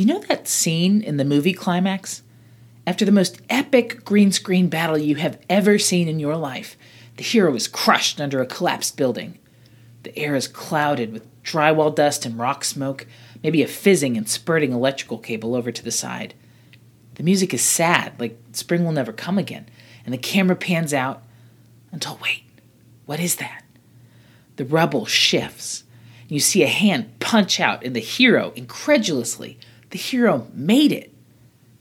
You know that scene in the movie climax? After the most epic green screen battle you have ever seen in your life, the hero is crushed under a collapsed building. The air is clouded with drywall dust and rock smoke, maybe a fizzing and spurting electrical cable over to the side. The music is sad, like spring will never come again, and the camera pans out until wait, what is that? The rubble shifts, and you see a hand punch out, and the hero, incredulously, the hero made it.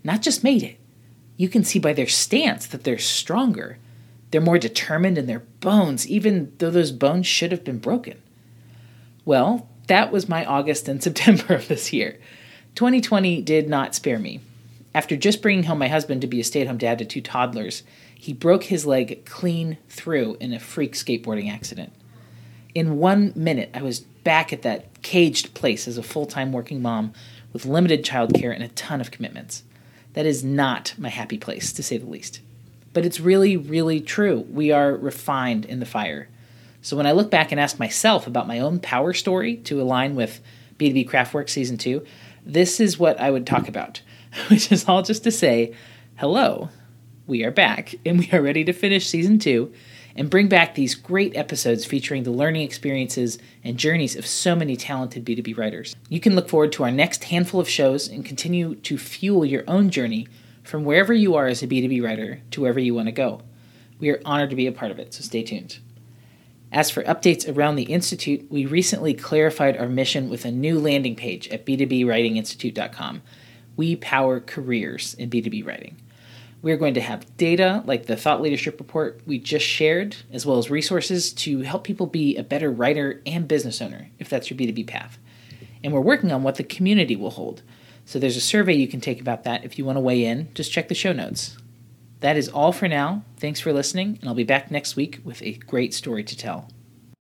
Not just made it, you can see by their stance that they're stronger. They're more determined in their bones, even though those bones should have been broken. Well, that was my August and September of this year. 2020 did not spare me. After just bringing home my husband to be a stay at home dad to two toddlers, he broke his leg clean through in a freak skateboarding accident. In one minute, I was back at that caged place as a full time working mom with limited childcare and a ton of commitments. That is not my happy place, to say the least. But it's really, really true. We are refined in the fire. So when I look back and ask myself about my own power story to align with B2B Craftwork Season 2, this is what I would talk about, which is all just to say, hello, we are back, and we are ready to finish Season 2 and bring back these great episodes featuring the learning experiences and journeys of so many talented B2B writers. You can look forward to our next handful of shows and continue to fuel your own journey from wherever you are as a B2B writer to wherever you want to go. We are honored to be a part of it, so stay tuned. As for updates around the Institute, we recently clarified our mission with a new landing page at b2bwritinginstitute.com. We power careers in B2B writing. We're going to have data like the thought leadership report we just shared, as well as resources to help people be a better writer and business owner, if that's your B2B path. And we're working on what the community will hold. So there's a survey you can take about that if you want to weigh in. Just check the show notes. That is all for now. Thanks for listening, and I'll be back next week with a great story to tell.